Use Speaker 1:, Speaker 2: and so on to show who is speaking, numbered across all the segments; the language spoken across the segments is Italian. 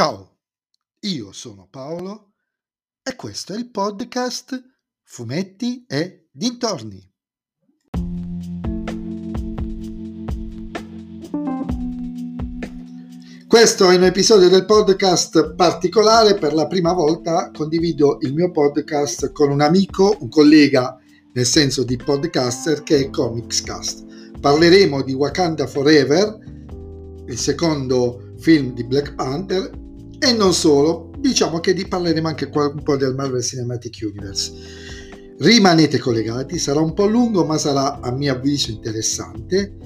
Speaker 1: Ciao, io sono Paolo e questo è il podcast Fumetti e Dintorni. Questo è un episodio del podcast particolare, per la prima volta condivido il mio podcast con un amico, un collega nel senso di podcaster che è Comicscast. Parleremo di Wakanda Forever, il secondo film di Black Panther e non solo, diciamo che parleremo anche un po' del Marvel Cinematic Universe. Rimanete collegati, sarà un po' lungo ma sarà a mio avviso interessante.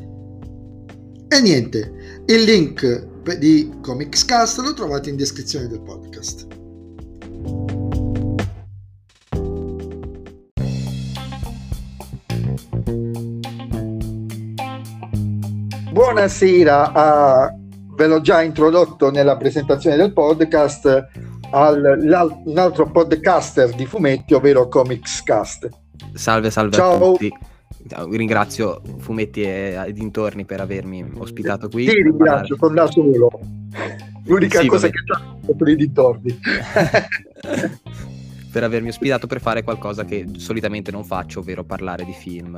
Speaker 1: E niente, il link di Comicscast lo trovate in descrizione del podcast. Buonasera a ve l'ho già introdotto nella presentazione del podcast, al, un altro podcaster di fumetti, ovvero Comicscast.
Speaker 2: Salve, salve Ciao. a tutti. Ringrazio Fumetti e, dintorni per avermi ospitato qui.
Speaker 1: Ti ringrazio, sono da solo. L'unica sì, cosa vabbè. che ho per i dintorni.
Speaker 2: per avermi ospitato per fare qualcosa che solitamente non faccio, ovvero parlare di film.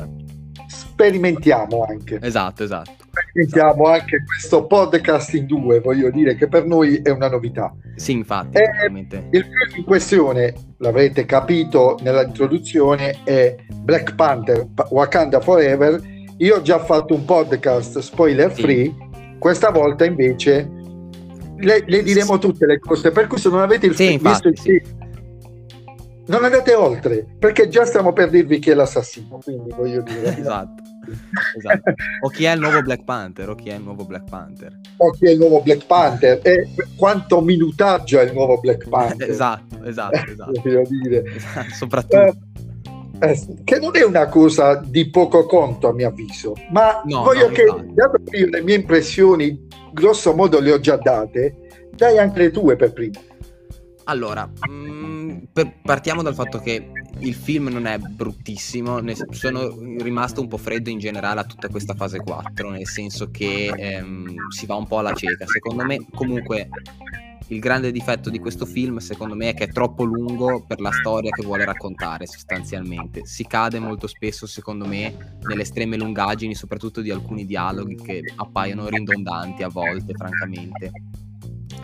Speaker 1: Sperimentiamo anche.
Speaker 2: Esatto, esatto.
Speaker 1: Iniziamo anche questo podcast in due, voglio dire che per noi è una novità.
Speaker 2: Sì, infatti.
Speaker 1: il film in questione, l'avrete capito nell'introduzione, è Black Panther Wakanda Forever. Io ho già fatto un podcast spoiler free, sì. questa volta invece le, le diremo sì. tutte le cose, per cui se non avete il
Speaker 2: sì, film, infatti, visto il film,
Speaker 1: non andate oltre, perché già stiamo per dirvi chi è l'assassino, quindi voglio dire.
Speaker 2: esatto esatto. O chi è il nuovo Black Panther, o chi è il nuovo Black Panther.
Speaker 1: O chi è il nuovo Black Panther, e quanto minutaggio è il nuovo Black Panther.
Speaker 2: esatto, esatto, esatto.
Speaker 1: dire.
Speaker 2: Esatto, soprattutto.
Speaker 1: Eh, eh, che non è una cosa di poco conto a mio avviso, ma no, voglio no, che, dato che io le mie impressioni, grosso modo le ho già date, dai anche le tue per prima.
Speaker 2: Allora, mh, mm, per, partiamo dal fatto che il film non è bruttissimo, ne, sono rimasto un po' freddo in generale a tutta questa fase 4, nel senso che ehm, si va un po' alla cieca. Secondo me, comunque, il grande difetto di questo film, secondo me, è che è troppo lungo per la storia che vuole raccontare, sostanzialmente. Si cade molto spesso, secondo me, nelle estreme lungaggini, soprattutto di alcuni dialoghi che appaiono ridondanti a volte, francamente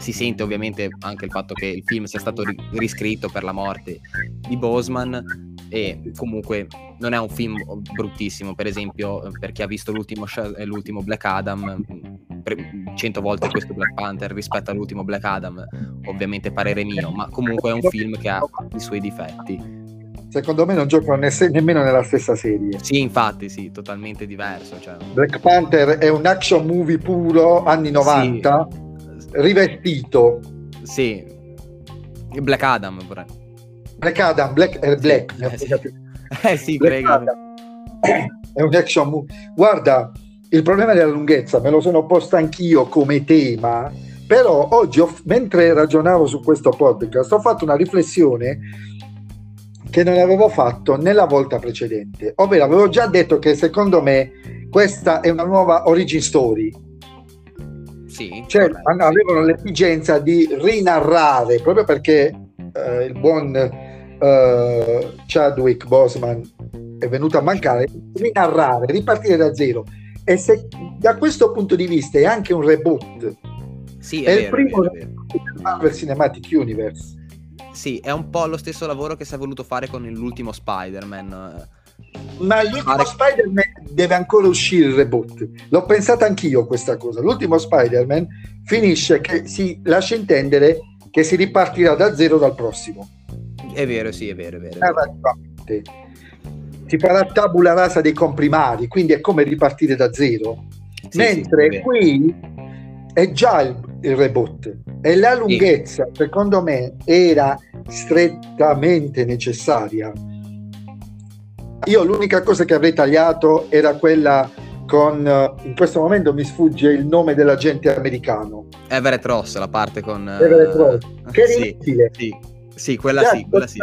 Speaker 2: si sente ovviamente anche il fatto che il film sia stato ri- riscritto per la morte di Boseman e comunque non è un film bruttissimo, per esempio per chi ha visto l'ultimo, l'ultimo Black Adam, cento volte questo Black Panther rispetto all'ultimo Black Adam, ovviamente parere mio, ma comunque è un film che ha i suoi difetti.
Speaker 1: Secondo me non giocano ne- nemmeno nella stessa serie.
Speaker 2: Sì, infatti, sì, totalmente diverso. Cioè...
Speaker 1: Black Panther è un action movie puro, anni 90. Sì rivestito.
Speaker 2: Sì, Black Adam vorrei.
Speaker 1: Black Adam, Black, eh, Black
Speaker 2: eh, sì. eh sì, Black Adam.
Speaker 1: È un action movie. Guarda, il problema della lunghezza me lo sono posto anch'io come tema, però oggi, ho, mentre ragionavo su questo podcast, ho fatto una riflessione che non avevo fatto nella volta precedente, ovvero avevo già detto che secondo me questa è una nuova origin story
Speaker 2: sì,
Speaker 1: cioè, corretto, avevano sì. l'esigenza di rinarrare proprio perché eh, il buon eh, Chadwick Boseman è venuto a mancare, rinarrare, ripartire da zero. E se da questo punto di vista è anche un reboot,
Speaker 2: sì, è, è vero, il primo
Speaker 1: del Marvel Cinematic Universe.
Speaker 2: Sì, è un po' lo stesso lavoro che si è voluto fare con l'ultimo Spider-Man
Speaker 1: ma l'ultimo. Spider-Man deve ancora uscire il reboot. L'ho pensata anch'io questa cosa. L'ultimo Spider-Man finisce che si lascia intendere che si ripartirà da zero dal prossimo.
Speaker 2: È vero, sì, è vero, è vero. Vero.
Speaker 1: Si farà tabula rasa dei comprimari, quindi è come ripartire da zero. Sì, Mentre sì, qui è già il, il, reboot e la lunghezza, sì. secondo me, era strettamente necessaria io l'unica cosa che avrei tagliato era quella con, eh, in questo momento mi sfugge il nome dell'agente americano.
Speaker 2: Everett Ross, la parte con...
Speaker 1: Everett Ross, che
Speaker 2: è inutile. Sì, sì, quella sì, quella sì.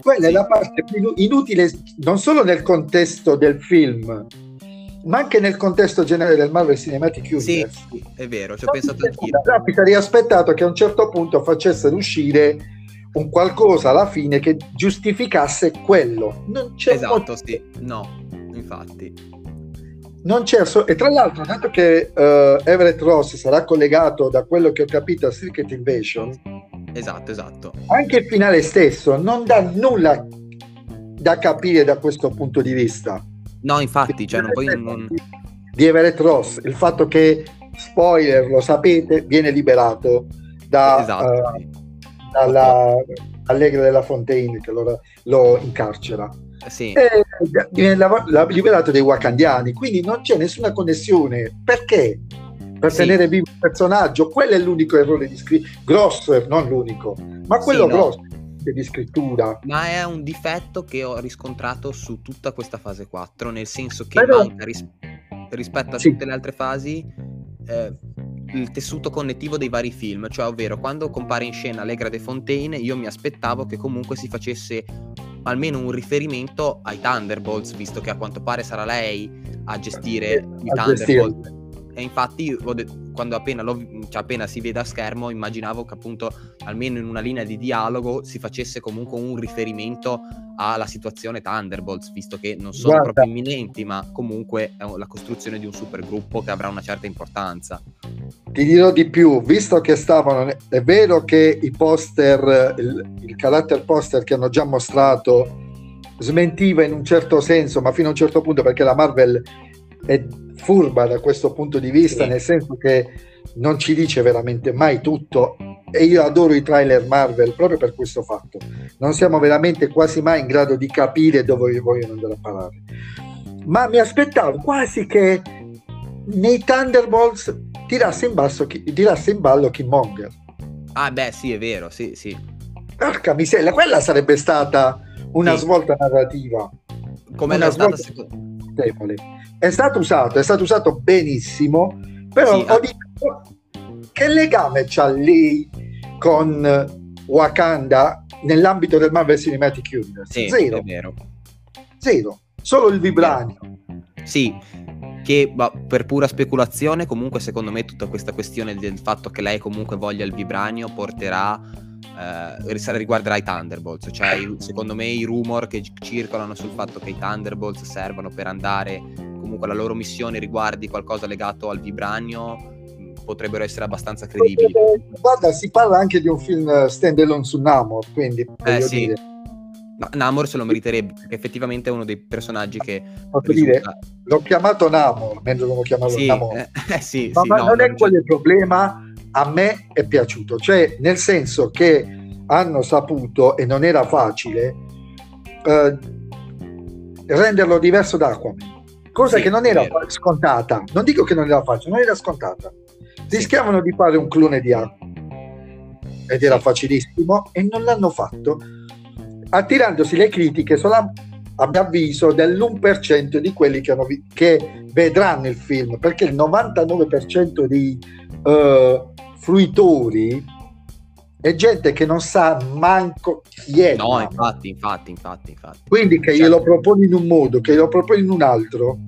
Speaker 1: Quella è la parte più inutile non solo nel contesto del film, ma anche nel contesto generale del Marvel Cinematic Universe.
Speaker 2: Sì, è vero, ci ho pensato anch'io.
Speaker 1: Mi sarei aspettato che a un certo punto facessero uscire un qualcosa alla fine che giustificasse quello. Non c'è
Speaker 2: esatto, motivo. sì, no, infatti.
Speaker 1: Non c'è so- e tra l'altro, dato che uh, Everett Ross sarà collegato da quello che ho capito a Secret Invasion,
Speaker 2: esatto, esatto.
Speaker 1: Anche il finale stesso non dà nulla da capire da questo punto di vista.
Speaker 2: No, infatti, cioè, non, poi non...
Speaker 1: di Everett Ross, il fatto che spoiler, lo sapete, viene liberato da, esatto, uh, dalla Allegra della Fontaine che lo, lo incarcera.
Speaker 2: Sì.
Speaker 1: E viene liberato dei Wakandiani, quindi non c'è nessuna connessione. Perché? Per sì. tenere vivo il personaggio, quello è l'unico errore di scrittura, grosso, non l'unico, ma quello sì, no. grosso di scrittura.
Speaker 2: Ma è un difetto che ho riscontrato su tutta questa fase 4, nel senso che Però... manca ris- rispetto a tutte le altre fasi eh, il tessuto connettivo dei vari film, cioè ovvero quando compare in scena Allegra De Fontaine io mi aspettavo che comunque si facesse almeno un riferimento ai Thunderbolts, visto che a quanto pare sarà lei a gestire i Thunderbolts. E infatti quando appena, lo, cioè appena, si vede a schermo immaginavo che appunto almeno in una linea di dialogo si facesse comunque un riferimento alla situazione Thunderbolts, visto che non sono Guarda. proprio imminenti, ma comunque è la costruzione di un supergruppo che avrà una certa importanza.
Speaker 1: Ti dirò di più, visto che stavano, è vero che i poster, il, il character poster che hanno già mostrato smentiva in un certo senso, ma fino a un certo punto perché la Marvel è furba da questo punto di vista, sì. nel senso che non ci dice veramente mai tutto e io adoro i trailer Marvel proprio per questo fatto. Non siamo veramente quasi mai in grado di capire dove vogliono andare a parare. Ma mi aspettavo quasi che nei Thunderbolts tirasse in, basso, tirasse in ballo Killmonger.
Speaker 2: Ah beh sì è vero, sì sì.
Speaker 1: Porca miseria, quella sarebbe stata una sì. svolta narrativa.
Speaker 2: Come una svolta secondo...
Speaker 1: È stato usato, è stato usato benissimo, però sì, ho detto che legame c'ha lei con Wakanda nell'ambito del Marvel Cinematic Universe?
Speaker 2: Sì, Zero.
Speaker 1: Zero. Solo il vibranio.
Speaker 2: Sì, che per pura speculazione comunque secondo me tutta questa questione del fatto che lei comunque voglia il vibranio porterà eh, riguarderà i Thunderbolts cioè secondo me i rumor che circolano sul fatto che i Thunderbolts servono per andare comunque la loro missione riguardi qualcosa legato al vibranio potrebbero essere abbastanza credibili.
Speaker 1: Guarda, si parla anche di un film stand alone su Namor, quindi
Speaker 2: eh, sì. dire. Ma Namor se lo meriterebbe, perché effettivamente è uno dei personaggi che...
Speaker 1: Risulta... dire, l'ho chiamato Namor, mentre lo chiamavo
Speaker 2: sì,
Speaker 1: Namor.
Speaker 2: Eh, eh, sì,
Speaker 1: ma,
Speaker 2: sì,
Speaker 1: ma
Speaker 2: no,
Speaker 1: non è quello il problema, a me è piaciuto, cioè nel senso che hanno saputo, e non era facile, eh, renderlo diverso da Aquaman cosa sì, che non era scontata. Non dico che non era facile, non era scontata. Rischiavano di fare un clone di A ed era facilissimo e non l'hanno fatto, attirandosi le critiche solo a mio avviso dell'1% di quelli che, vi- che, vedranno il film, perché il 99% dei uh, fruitori è gente che non sa manco chi è.
Speaker 2: No, infatti, infatti, infatti, infatti.
Speaker 1: Quindi che certo. glielo proponi in un modo, che glielo proponi in un altro,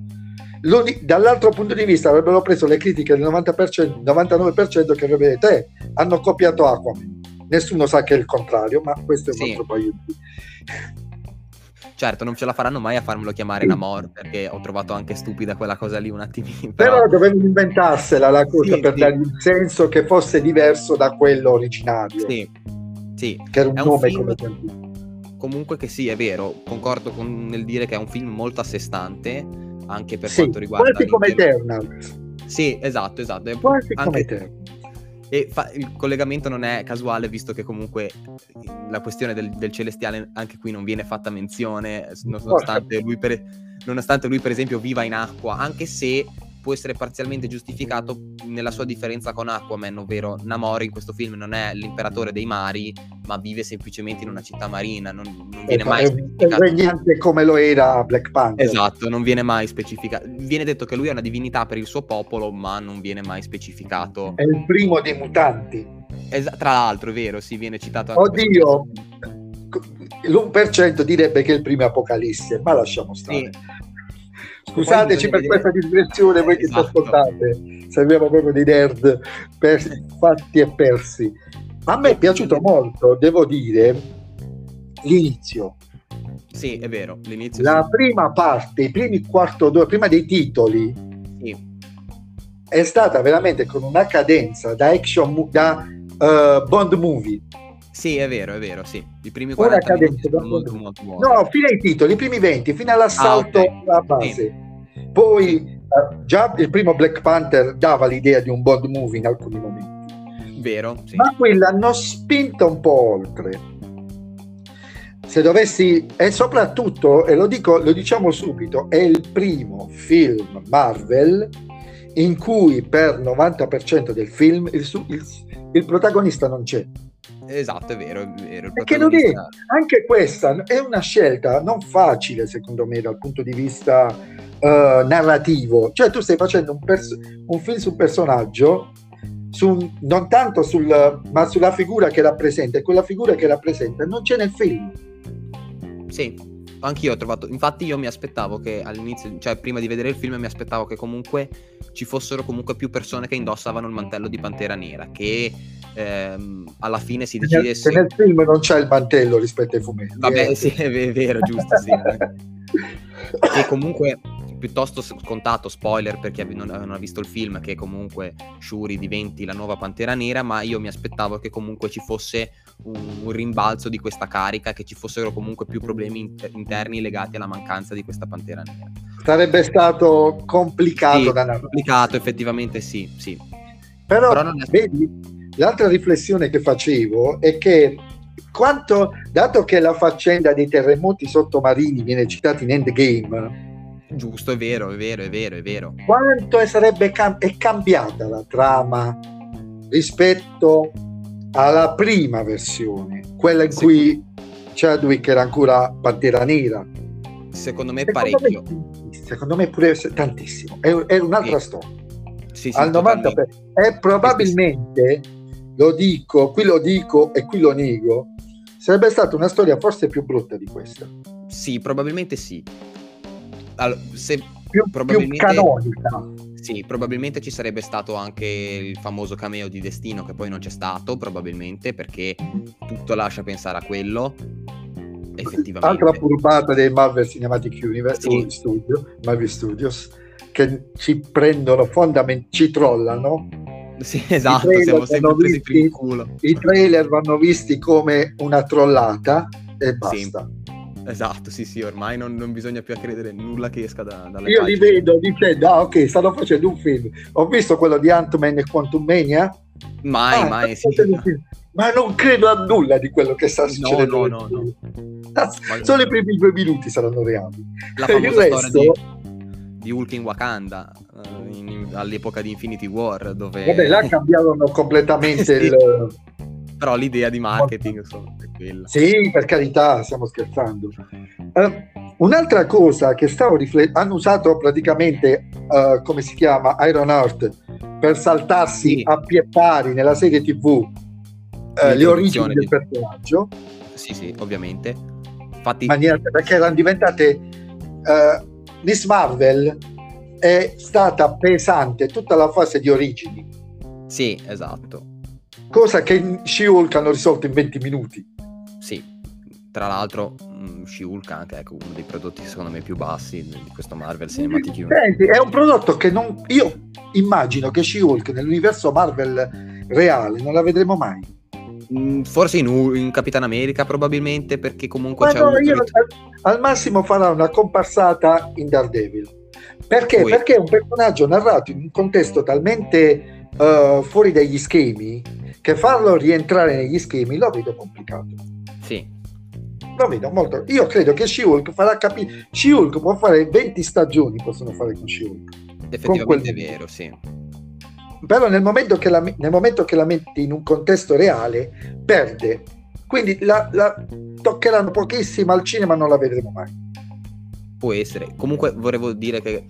Speaker 1: dall'altro punto di vista avrebbero preso le critiche del 90%, 99% che avrebbe detto eh, hanno copiato Aquaman nessuno sa che è il contrario ma questo è un sì. altro paio di
Speaker 2: certo non ce la faranno mai a farmelo chiamare Namor perché ho trovato anche stupida quella cosa lì un attimino
Speaker 1: però, però dovevano inventarsela la cosa sì, per sì. dargli il senso che fosse diverso da quello originario
Speaker 2: sì, sì.
Speaker 1: che era un,
Speaker 2: è
Speaker 1: nome
Speaker 2: un come comunque che sì è vero concordo con, nel dire che è un film molto a sé stante anche per sì, quanto riguarda...
Speaker 1: Quasi come Eternal.
Speaker 2: Sì, esatto, esatto.
Speaker 1: Quasi anche... come Eternal.
Speaker 2: E fa... il collegamento non è casuale, visto che comunque la questione del, del celestiale anche qui non viene fatta menzione, nonostante lui, per... nonostante lui per esempio viva in acqua, anche se può essere parzialmente giustificato nella sua differenza con Aquaman, ovvero Namor in questo film non è l'imperatore dei mari, ma vive semplicemente in una città marina, non, non viene mai specificato.
Speaker 1: Regnante come lo era Black Panther.
Speaker 2: Esatto, non viene mai specificato. Viene detto che lui è una divinità per il suo popolo, ma non viene mai specificato.
Speaker 1: È il primo dei mutanti.
Speaker 2: Es- tra l'altro, è vero, si viene citato
Speaker 1: anche Oddio, l'1% direbbe che è il primo Apocalisse, ma lasciamo stare. Sì Scusateci per questa digressione, voi che esatto. ascoltate, serviamo proprio dei nerd persi, fatti e persi. A me è piaciuto molto, devo dire, l'inizio.
Speaker 2: Sì, è vero, l'inizio.
Speaker 1: La
Speaker 2: sì.
Speaker 1: prima parte, i primi quarto d'ora, prima dei titoli,
Speaker 2: sì.
Speaker 1: è stata veramente con una cadenza da action, da uh, Bond movie.
Speaker 2: Sì, è vero, è vero, sì. I primi 40 minuti sono molto, molto buoni.
Speaker 1: No, fino ai titoli, i primi 20, fino all'assalto ah, okay. alla base. Sì. Poi uh, già il primo Black Panther dava l'idea di un Bond movie in alcuni momenti.
Speaker 2: Vero, sì.
Speaker 1: Ma quella hanno spinto un po' oltre. Se dovessi, e soprattutto, e lo, dico, lo diciamo subito, è il primo film Marvel in cui per 90% del film il, il, il protagonista non c'è.
Speaker 2: Esatto, è vero, è vero.
Speaker 1: Perché non è, anche questa è una scelta non facile, secondo me, dal punto di vista uh, narrativo. Cioè, tu stai facendo un, pers- un film sul personaggio, su, non tanto sul, ma sulla figura che rappresenta, e quella figura che rappresenta non c'è nel film.
Speaker 2: Sì, anch'io ho trovato. Infatti, io mi aspettavo che all'inizio, cioè prima di vedere il film, mi aspettavo che comunque ci fossero comunque più persone che indossavano il mantello di Pantera Nera. Che ehm, alla fine si decidesse.
Speaker 1: Se nel film non c'è il mantello rispetto ai fumetti.
Speaker 2: Vabbè, eh. sì, è vero, giusto, sì. che comunque piuttosto scontato, spoiler per chi non, non ha visto il film, che comunque Shuri diventi la nuova Pantera Nera, ma io mi aspettavo che comunque ci fosse un, un rimbalzo di questa carica, che ci fossero comunque più problemi inter- interni legati alla mancanza di questa Pantera Nera.
Speaker 1: Sarebbe stato complicato
Speaker 2: sì,
Speaker 1: da.
Speaker 2: Complicato, effettivamente sì, sì.
Speaker 1: Però, Però è... vedi, l'altra riflessione che facevo è che quanto, dato che la faccenda dei terremoti sottomarini viene citata in Endgame,
Speaker 2: Giusto, è vero, è vero, è vero, è vero.
Speaker 1: Quanto sarebbe cam- è cambiata la trama rispetto alla prima versione, quella in sì. cui Chadwick era ancora Pantera Nera?
Speaker 2: Secondo me secondo parecchio.
Speaker 1: Me, secondo me pure tantissimo. È, è un'altra sì. storia.
Speaker 2: Sì, sì,
Speaker 1: Al 90%. E probabilmente, lo dico, qui lo dico e qui lo nego, sarebbe stata una storia forse più brutta di questa.
Speaker 2: Sì, probabilmente sì allora, se
Speaker 1: più, probabilmente, più canonica.
Speaker 2: Sì, probabilmente ci sarebbe stato anche il famoso cameo di Destino che poi non c'è stato, probabilmente, perché tutto lascia pensare a quello. Effettivamente.
Speaker 1: Altra furbata dei Marvel Cinematic Universe sì. Studio, Marvel Studios, che ci prendono fondamentalmente, ci trollano.
Speaker 2: Sì, esatto, siamo sempre presi visti, per il culo.
Speaker 1: I trailer vanno visti come una trollata e basta.
Speaker 2: Sì Esatto, sì, sì, ormai non, non bisogna più credere nulla che esca da, dalle
Speaker 1: Io pagine. li vedo dicendo, ah ok, stanno facendo un film. Ho visto quello di Ant-Man e Quantum Mania.
Speaker 2: Mai, ah, mai, sì.
Speaker 1: Ma non credo a nulla di quello che sta succedendo.
Speaker 2: No, no, no.
Speaker 1: no. Solo i primi due minuti saranno reali.
Speaker 2: La famosa resto... storia di, di Hulk in Wakanda, uh, in, in, all'epoca di Infinity War, dove...
Speaker 1: Vabbè, là cambiarono completamente sì. il
Speaker 2: però l'idea di marketing insomma, è quella.
Speaker 1: Sì, per carità, stiamo scherzando. Uh, un'altra cosa che stavo riflettendo, hanno usato praticamente, uh, come si chiama, Iron Heart, per saltarsi sì. a pie pari nella serie tv uh, le origini del personaggio.
Speaker 2: Sì, sì, ovviamente. Infatti...
Speaker 1: Ma niente, perché erano diventate... Miss Marvel è stata pesante tutta la fase di origini.
Speaker 2: Sì, esatto
Speaker 1: cosa che in She-Hulk hanno risolto in 20 minuti.
Speaker 2: Sì, tra l'altro mm, She-Hulk anche ecco, uno dei prodotti secondo me più bassi di questo Marvel Cinematic
Speaker 1: Universe. È un prodotto che non, io immagino che She-Hulk nell'universo Marvel reale non la vedremo mai.
Speaker 2: Mm, forse in, in, Capitan America probabilmente perché comunque Ma c'è no, un...
Speaker 1: io, al, massimo farà una comparsata in Daredevil. Perché? Poi. Perché è un personaggio narrato in un contesto talmente uh, fuori dagli schemi che farlo rientrare negli schemi lo vedo complicato.
Speaker 2: Sì.
Speaker 1: Lo vedo molto. Io credo che She-Hulk farà capire. She-Hulk può fare 20 stagioni, possono fare con She-Hulk.
Speaker 2: Effettivamente quel... è vero, sì.
Speaker 1: Però nel momento, che la, nel momento che la metti in un contesto reale, perde. Quindi la, la toccheranno pochissimo al cinema, non la vedremo mai.
Speaker 2: Può essere. Comunque volevo dire che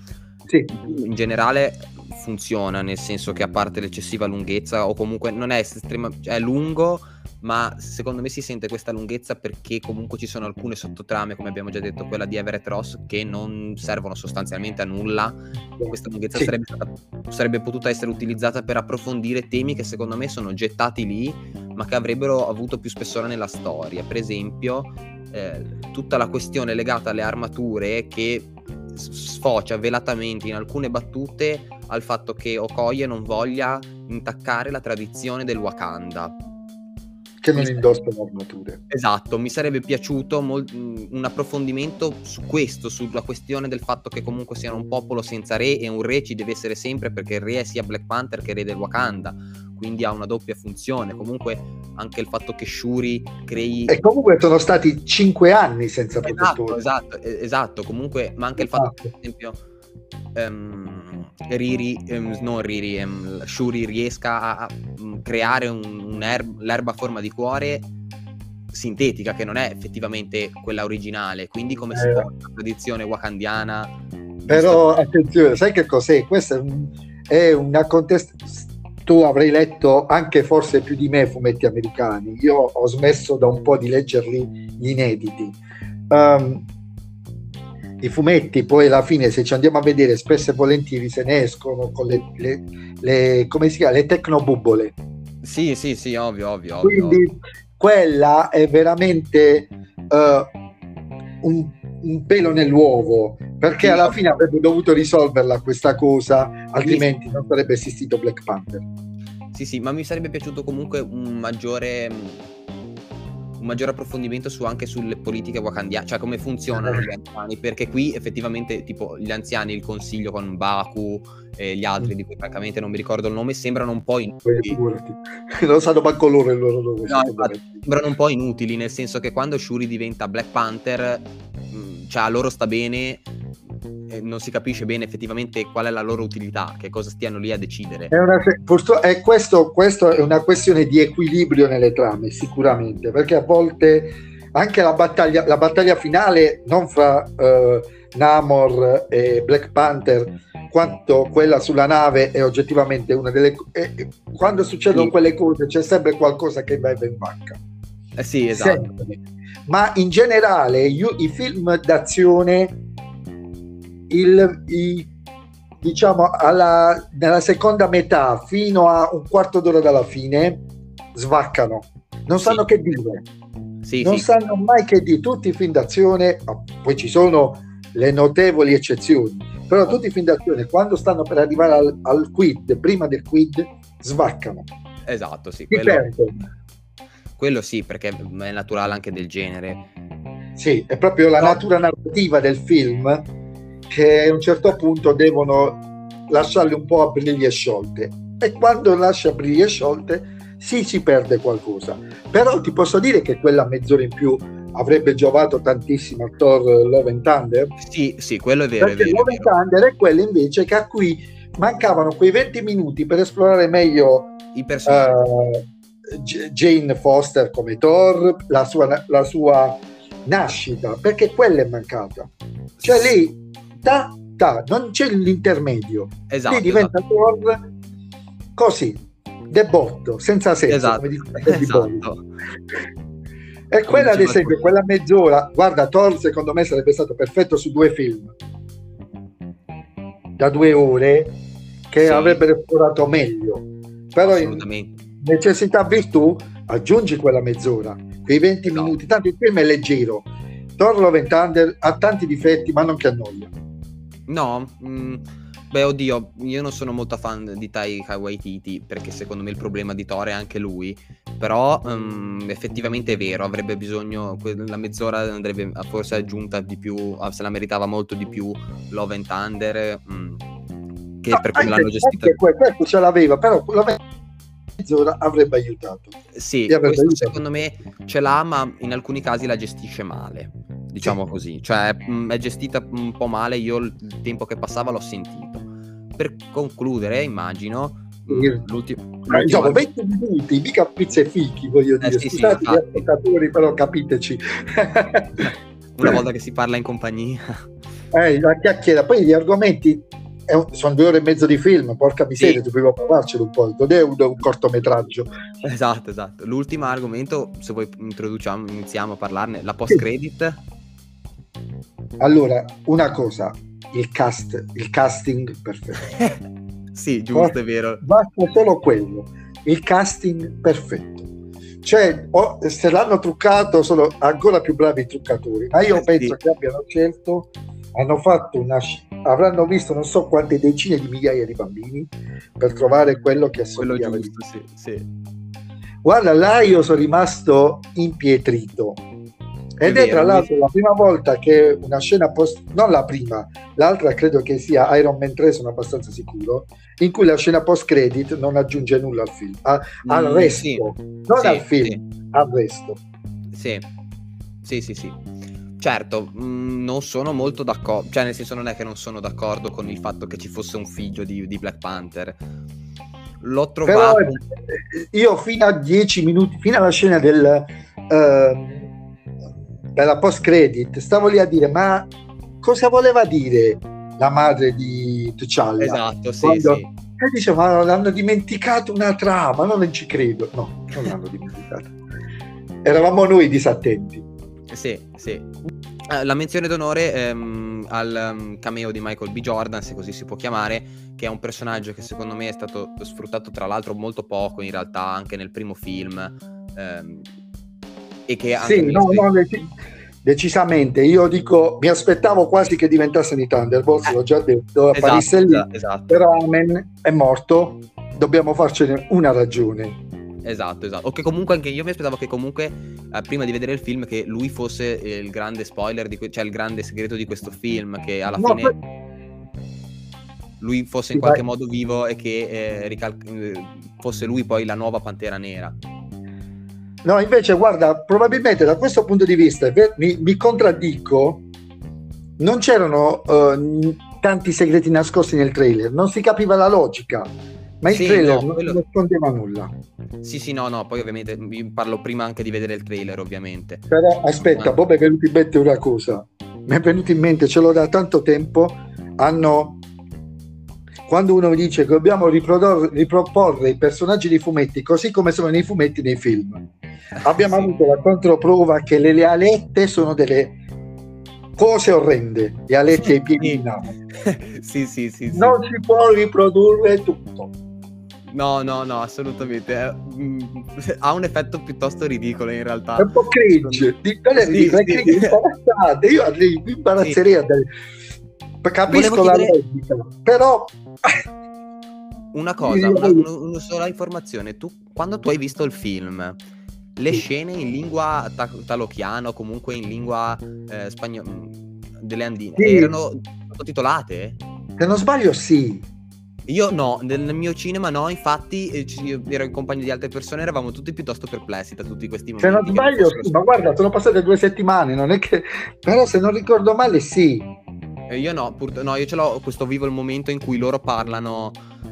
Speaker 2: sì. in generale funziona, nel senso che a parte l'eccessiva lunghezza o comunque non è estrema, è lungo, ma secondo me si sente questa lunghezza perché comunque ci sono alcune sottotrame, come abbiamo già detto, quella di Everett Ross, che non servono sostanzialmente a nulla. Questa lunghezza sì. sarebbe, stata, sarebbe potuta essere utilizzata per approfondire temi che secondo me sono gettati lì, ma che avrebbero avuto più spessore nella storia. Per esempio, eh, tutta la questione legata alle armature che sfocia velatamente in alcune battute al fatto che Okoye non voglia intaccare la tradizione del Wakanda
Speaker 1: che non indossano armature.
Speaker 2: Esatto, mi sarebbe piaciuto mol- un approfondimento su questo, sulla questione del fatto che comunque siano un popolo senza re e un re ci deve essere sempre perché il re è sia Black Panther che re del Wakanda, quindi ha una doppia funzione. Comunque anche il fatto che Shuri crei...
Speaker 1: E comunque sono stati cinque anni senza
Speaker 2: esatto, protettori. Esatto, esatto, comunque, ma anche esatto. il fatto che, per esempio... Um, Riri, um, non Riri, um, Shuri riesca a, a creare un, un erb- l'erba a forma di cuore sintetica, che non è effettivamente quella originale, quindi come si eh. porta la tradizione wakandiana.
Speaker 1: Però attenzione, sai che cos'è? Questa è, un, è una contestazione tu avrai letto anche forse più di me fumetti americani. Io ho smesso da un po' di leggerli gli inediti. Um, I fumetti, poi alla fine, se ci andiamo a vedere, spesso e volentieri se ne escono con le, le, le come si chiama, le tecnobubbole.
Speaker 2: Sì, sì, sì, ovvio, ovvio.
Speaker 1: Quindi
Speaker 2: ovvio.
Speaker 1: quella è veramente uh, un, un, pelo nell'uovo, perché sì, alla fine avrebbe dovuto risolverla questa cosa, altrimenti sì. non sarebbe esistito Black Panther.
Speaker 2: Sì, sì, ma mi sarebbe piaciuto comunque un maggiore un maggiore approfondimento su, anche sulle politiche wakandiane, cioè come funzionano gli anziani, perché qui effettivamente tipo gli anziani, il consiglio con Baku e gli altri di cui francamente non mi ricordo il nome, sembrano un po' inutili.
Speaker 1: non sanno manco loro il loro nome.
Speaker 2: No, sembrano un po' inutili, nel senso che quando Shuri diventa Black Panther, mh, cioè a loro sta bene non si capisce bene effettivamente qual è la loro utilità, che cosa stiano lì a decidere.
Speaker 1: È, una, è questo, questo, è una questione di equilibrio nelle trame, sicuramente, perché a volte anche la battaglia, la battaglia finale, non fra uh, Namor e Black Panther, quanto quella sulla nave è oggettivamente una delle... Eh, quando succedono sì. quelle cose c'è sempre qualcosa che va in banca.
Speaker 2: Eh sì, esatto. Sempre.
Speaker 1: Ma in generale io, i film d'azione il, i, diciamo alla, nella seconda metà fino a un quarto d'ora dalla fine svaccano, non sanno sì. che dire. Sì, non sì. sanno mai che dire. Tutti i film d'azione, poi ci sono le notevoli eccezioni, però tutti i film d'azione quando stanno per arrivare al, al quid, prima del quid, svaccano.
Speaker 2: Esatto, sì. Quello, quello sì, perché è naturale anche del genere.
Speaker 1: Sì, è proprio la no. natura narrativa del film che a un certo punto devono lasciarle un po' a briglie sciolte. E quando lascia briglie sciolte sì si perde qualcosa. Però ti posso dire che quella mezz'ora in più avrebbe giovato tantissimo a Thor Love and Thunder?
Speaker 2: Sì sì quello è vero
Speaker 1: perché
Speaker 2: è vero,
Speaker 1: Love and Thunder è quello invece che a cui mancavano quei 20 minuti per esplorare meglio
Speaker 2: i personaggi. uh,
Speaker 1: Jane Foster come Thor la sua, la sua nascita perché quella è mancata. Cioè lì ta, ta, non c'è l'intermedio.
Speaker 2: Esatto. Lì
Speaker 1: diventa esatto. Thor così, debotto, senza senso.
Speaker 2: Esatto. esatto.
Speaker 1: E quella, ad esempio, quella mezz'ora, guarda, Thor secondo me sarebbe stato perfetto su due film da due ore che sì. avrebbero esplorato meglio. Però in necessità virtù aggiungi quella mezz'ora, quei 20 no. minuti, tanto il film è leggero. Thor Love Thunder ha tanti difetti, ma non che annoia.
Speaker 2: No, mh, mm, beh, oddio, io non sono molto fan di Taika Waititi perché secondo me il problema di Thor è anche lui. Però um, effettivamente è vero, avrebbe bisogno, la mezz'ora andrebbe forse aggiunta di più, ah, se la meritava molto di più Love and Thunder, mh, mm, che no, per come l'hanno gestita.
Speaker 1: Questo ce l'aveva, però la mezz'ora avrebbe aiutato.
Speaker 2: Sì, questo aiutato. secondo me ce l'ha, ma in alcuni casi la gestisce male diciamo sì. così, cioè mh, è gestita un po' male, io il tempo che passava l'ho sentito. Per concludere, immagino,
Speaker 1: mm, l'ultimo... Ah, diciamo 20 minuti, mica pizza e fichi, voglio eh, dire. Sì, Scusate sì, gli ascoltatori, però capiteci.
Speaker 2: Una volta che si parla in compagnia.
Speaker 1: Eh, la chiacchiera, poi gli argomenti un, sono due ore e mezzo di film, porca miseria, sì. dobbiamo parlarcelo un po', non è un, un, cortometraggio.
Speaker 2: Esatto, esatto. L'ultimo argomento, se vuoi introduciamo, iniziamo a parlarne, la post-credit.
Speaker 1: Allora, una cosa, il cast, il casting perfetto.
Speaker 2: sì, giusto, basta, è vero.
Speaker 1: Basta solo quello, il casting perfetto. Cioè, oh, se l'hanno truccato sono ancora più bravi i truccatori, ma io eh, penso sì. che abbiano scelto, hanno fatto una avranno visto non so quante decine di migliaia di bambini per trovare quello che assomigliava
Speaker 2: quello giusto, sì, sì.
Speaker 1: guarda là io sono rimasto impietrito ed è, è tra l'altro la prima volta che una scena post non la prima l'altra credo che sia Iron Man 3 sono abbastanza sicuro in cui la scena post credit non aggiunge nulla al film a, al mm, resto sì. non sì, al film al resto
Speaker 2: sì sì sì sì Certo, mh, mm, non sono molto d'accordo, cioè nel senso non è che non sono d'accordo con il fatto che ci fosse un figlio di, di Black Panther. L'ho trovato... Però,
Speaker 1: eh, io fino a 10 minuti, fino alla scena del, uh, della post credit, stavo lì a dire ma cosa voleva dire la madre di T'Challa?
Speaker 2: Esatto, sì, Quando... sì.
Speaker 1: E dice ma hanno dimenticato una trama, no, non ci credo. No, non l'hanno dimenticato. Eravamo noi disattenti.
Speaker 2: Sì, sì. Eh, la menzione d'onore ehm, al um, cameo di Michael B. Jordan, se così si può chiamare, che è un personaggio che secondo me è stato sfruttato tra l'altro molto poco in realtà anche nel primo film. Ehm, e che anche
Speaker 1: sì, no, no, dec- decisamente. Io dico, mi aspettavo quasi che diventasse i Thunderbolts, eh, l'ho già detto, esatto, lì, esatto. però Amen è morto, dobbiamo farcene una ragione
Speaker 2: Esatto, esatto. O che comunque anche io mi aspettavo che comunque eh, prima di vedere il film che lui fosse eh, il grande spoiler, di que- cioè il grande segreto di questo film, che alla no, fine per... lui fosse in qualche modo vivo e che eh, rical- eh, fosse lui poi la nuova Pantera Nera.
Speaker 1: No, invece guarda, probabilmente da questo punto di vista mi, mi contraddico, non c'erano uh, tanti segreti nascosti nel trailer, non si capiva la logica ma il sì, trailer no, non quello... nascondeva nulla.
Speaker 2: Sì, sì, no, no, poi ovviamente parlo prima anche di vedere il trailer, ovviamente.
Speaker 1: Però aspetta, Ma... Bob è venuto in mente una cosa. Mi è venuto in mente, ce l'ho da tanto tempo, hanno... Quando uno mi dice che dobbiamo riproporre i personaggi dei fumetti così come sono nei fumetti nei film, abbiamo sì. avuto la controprova che le lealette sono delle cose orrende, le alette ai piedi di
Speaker 2: sì, sì, sì, sì.
Speaker 1: Non si può riprodurre tutto.
Speaker 2: No, no, no, assolutamente. Eh, mm, ha un effetto piuttosto ridicolo in realtà.
Speaker 1: È un po' cringe. Di, è sì, sì. imbarazzante. Io mi imbarazzerei dare... Capisco la chiedere... logica, però...
Speaker 2: Una cosa, una, una, sola informazione. Tu, quando tu hai visto il film, le scene in lingua ta- talocchiana o comunque in lingua eh, spagnola mm, delle andine sì. erano sottotitolate?
Speaker 1: Se non sbaglio, sì.
Speaker 2: Io no, nel mio cinema no, infatti eh, io ero in compagnia di altre persone, eravamo tutti piuttosto perplessi da tutti questi momenti.
Speaker 1: Se non sbaglio, sì, ma guarda, sono passate due settimane, non è che... Però se non ricordo male, sì.
Speaker 2: Eh, io no, pur... no, io ce l'ho questo vivo il momento in cui loro parlano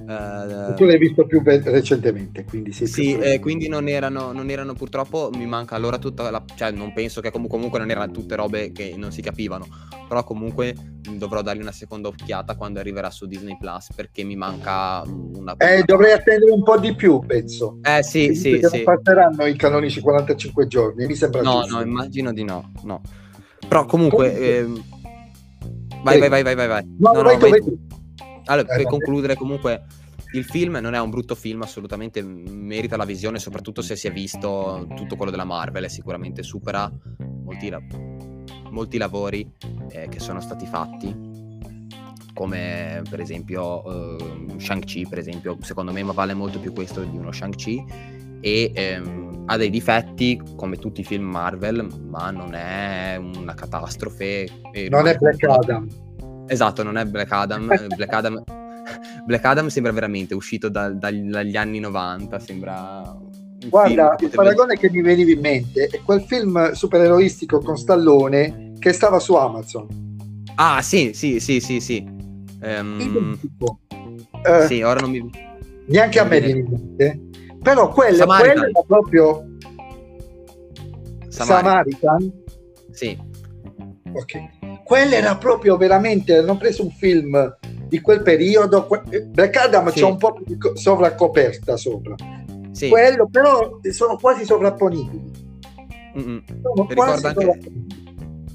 Speaker 1: Uh, tu l'hai visto più recentemente, quindi sì.
Speaker 2: Sì, eh, quindi non erano, non erano, purtroppo, mi manca allora tutta la... cioè non penso che comunque, comunque non erano tutte robe che non si capivano, però comunque dovrò dargli una seconda occhiata quando arriverà su Disney Plus perché mi manca una...
Speaker 1: Eh, dovrei attendere un po' di più, penso.
Speaker 2: Eh sì, sì, sì.
Speaker 1: Non passeranno i canonici 45 giorni, mi sembra
Speaker 2: No, giusto. no, immagino di no, no. Però comunque... comunque... Eh... Vai, vai, vai, vai, vai, vai. No, no, vai, no, vai. Allora, per concludere comunque il film non è un brutto film, assolutamente merita la visione, soprattutto se si è visto tutto quello della Marvel e sicuramente supera molti, molti lavori eh, che sono stati fatti come per esempio uh, Shang-Chi per esempio secondo me vale molto più questo di uno Shang-Chi e ehm, ha dei difetti come tutti i film Marvel ma non è una catastrofe
Speaker 1: non è Black Adam
Speaker 2: esatto non è Black Adam Black Adam Black Adam sembra veramente uscito da, da, dagli anni 90, sembra...
Speaker 1: Guarda, il paragone che mi veniva in mente è quel film supereroistico con Stallone che stava su Amazon.
Speaker 2: Ah, sì, sì, sì, sì, sì. Um, sì, ora non mi...
Speaker 1: Neanche non a me viene in mente. Però quello, quello era proprio... Samaritan. Samaritan.
Speaker 2: Sì.
Speaker 1: Ok. Quello era proprio veramente... Hanno preso un film di quel periodo. Black Adam sì. c'è un po' di sovraccoperta sopra. Sì. Quello però sono quasi sovrapponibili.
Speaker 2: Sono quasi sovrapponibili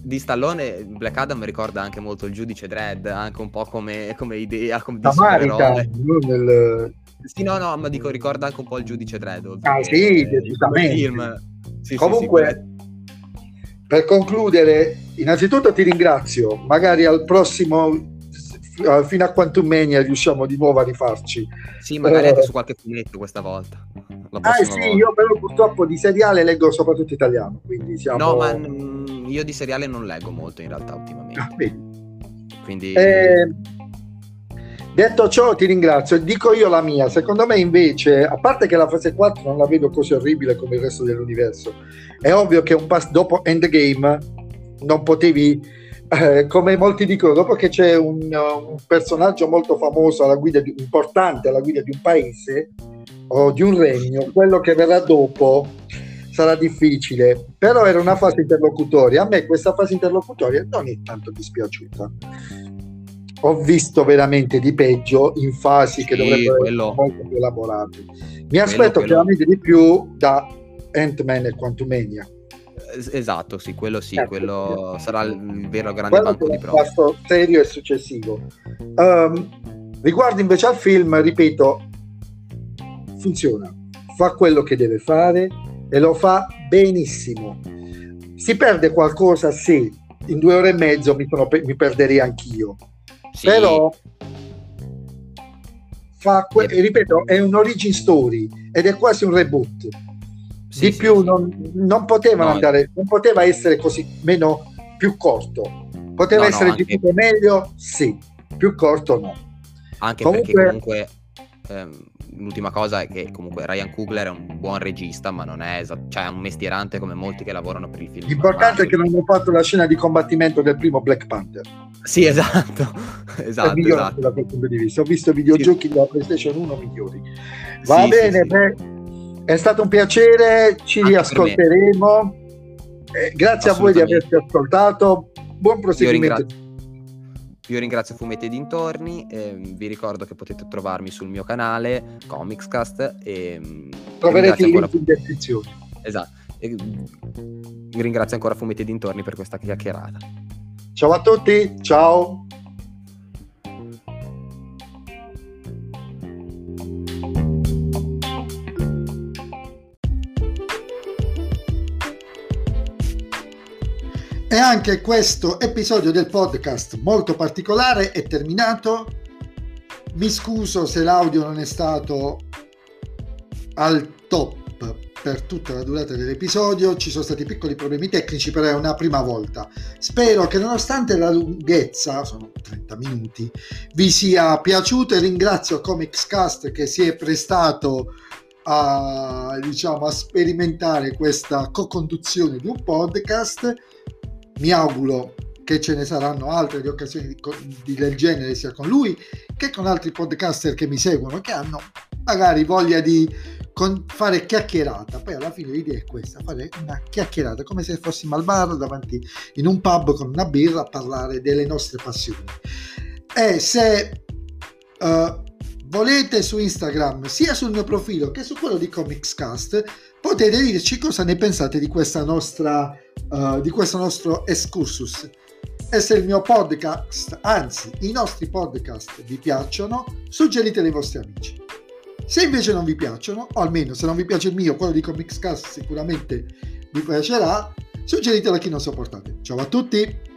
Speaker 2: di Stallone Black Adam ricorda anche molto il giudice Dredd, anche un po' come, come idea, come di supereroe. Nel... Sì, no, no, ma dico, ricorda anche un po' il giudice Dredd.
Speaker 1: Ah sì, decisamente. Film. Sì, Comunque, sì, per concludere, innanzitutto ti ringrazio, magari al prossimo fino a Quantum Mania riusciamo di nuovo a rifarci.
Speaker 2: Sì, magari eh, anche su qualche fumetto questa volta.
Speaker 1: Ah sì, volta. io però purtroppo di seriale leggo soprattutto italiano, quindi siamo...
Speaker 2: No, ma io di seriale non leggo molto in realtà ultimamente. Ah, quindi...
Speaker 1: Eh, detto ciò ti ringrazio, dico io la mia, secondo me invece, a parte che la fase 4 non la vedo così orribile come il resto dell'universo, è ovvio che un pass dopo Endgame non potevi eh, come molti dicono, dopo che c'è un, un, personaggio molto famoso alla guida di, importante alla guida di un paese o di un regno, quello che verrà dopo sarà difficile, però era una fase interlocutoria. A me questa fase interlocutoria non è tanto dispiaciuta. Ho visto veramente di peggio in fasi sì, che dovrebbero quello... essere molto più elaborate. Mi aspetto quello, chiaramente di più da Ant-Man e Quantumania.
Speaker 2: Esatto, sì, quello sì, eh, quello sarà il vero grande quello banco di prova.
Speaker 1: passo serio e successivo. Um, riguardo invece al film, ripeto, funziona, fa quello che deve fare e lo fa benissimo. Si perde qualcosa, sì, in due ore e mezzo mi, sono, mi perderei anch'io, sì. però fa que- ripeto, è un origin story ed è quasi un reboot sì, di sì, più. Non, non, potevano no, andare, non poteva essere così meno più corto. Poteva no, essere no, anche... meglio? Sì, più corto no.
Speaker 2: Anche comunque... perché comunque ehm, l'ultima cosa è che comunque Ryan Coogler è un buon regista, ma non è esatto, cioè è un mestierante come molti che lavorano per il film.
Speaker 1: L'importante è che non hanno fatto la scena di combattimento del primo Black Panther.
Speaker 2: Sì, esatto. esatto, esatto.
Speaker 1: da quel punto di vista. Ho visto videogiochi della PlayStation 1 migliori. Va sì, bene, sì, beh, è stato un piacere, ci Anche riascolteremo. Eh, grazie a voi di averci ascoltato. Buon proseguimento.
Speaker 2: Io ringrazio, io ringrazio Fumetti e dintorni. Eh, vi ricordo che potete trovarmi sul mio canale Comicscast. E,
Speaker 1: mm, Troverete il link in descrizione.
Speaker 2: Esatto. E, mm, ringrazio ancora Fumetti e dintorni per questa chiacchierata.
Speaker 1: Ciao a tutti, ciao. Anche questo episodio del podcast molto particolare è terminato. Mi scuso se l'audio non è stato al top per tutta la durata dell'episodio, ci sono stati piccoli problemi tecnici, però è una prima volta. Spero che nonostante la lunghezza, sono 30 minuti, vi sia piaciuto e ringrazio Comicscast che si è prestato a, diciamo, a sperimentare questa co-conduzione di un podcast mi auguro che ce ne saranno altre di occasioni di, di, del genere sia con lui che con altri podcaster che mi seguono che hanno magari voglia di con, fare chiacchierata. Poi alla fine l'idea è questa fare una chiacchierata come se fossimo al bar davanti in un pub con una birra a parlare delle nostre passioni. E se uh, volete su Instagram sia sul mio profilo che su quello di Comicscast potete dirci cosa ne pensate di nostra uh, di questo nostro excursus. E se il mio podcast, anzi i nostri podcast vi piacciono, suggeriteli ai vostri amici. Se invece non vi piacciono, o almeno se non vi piace il mio, quello di Comicscast sicuramente vi piacerà, suggeritelo a chi non sopportate. Ciao a tutti!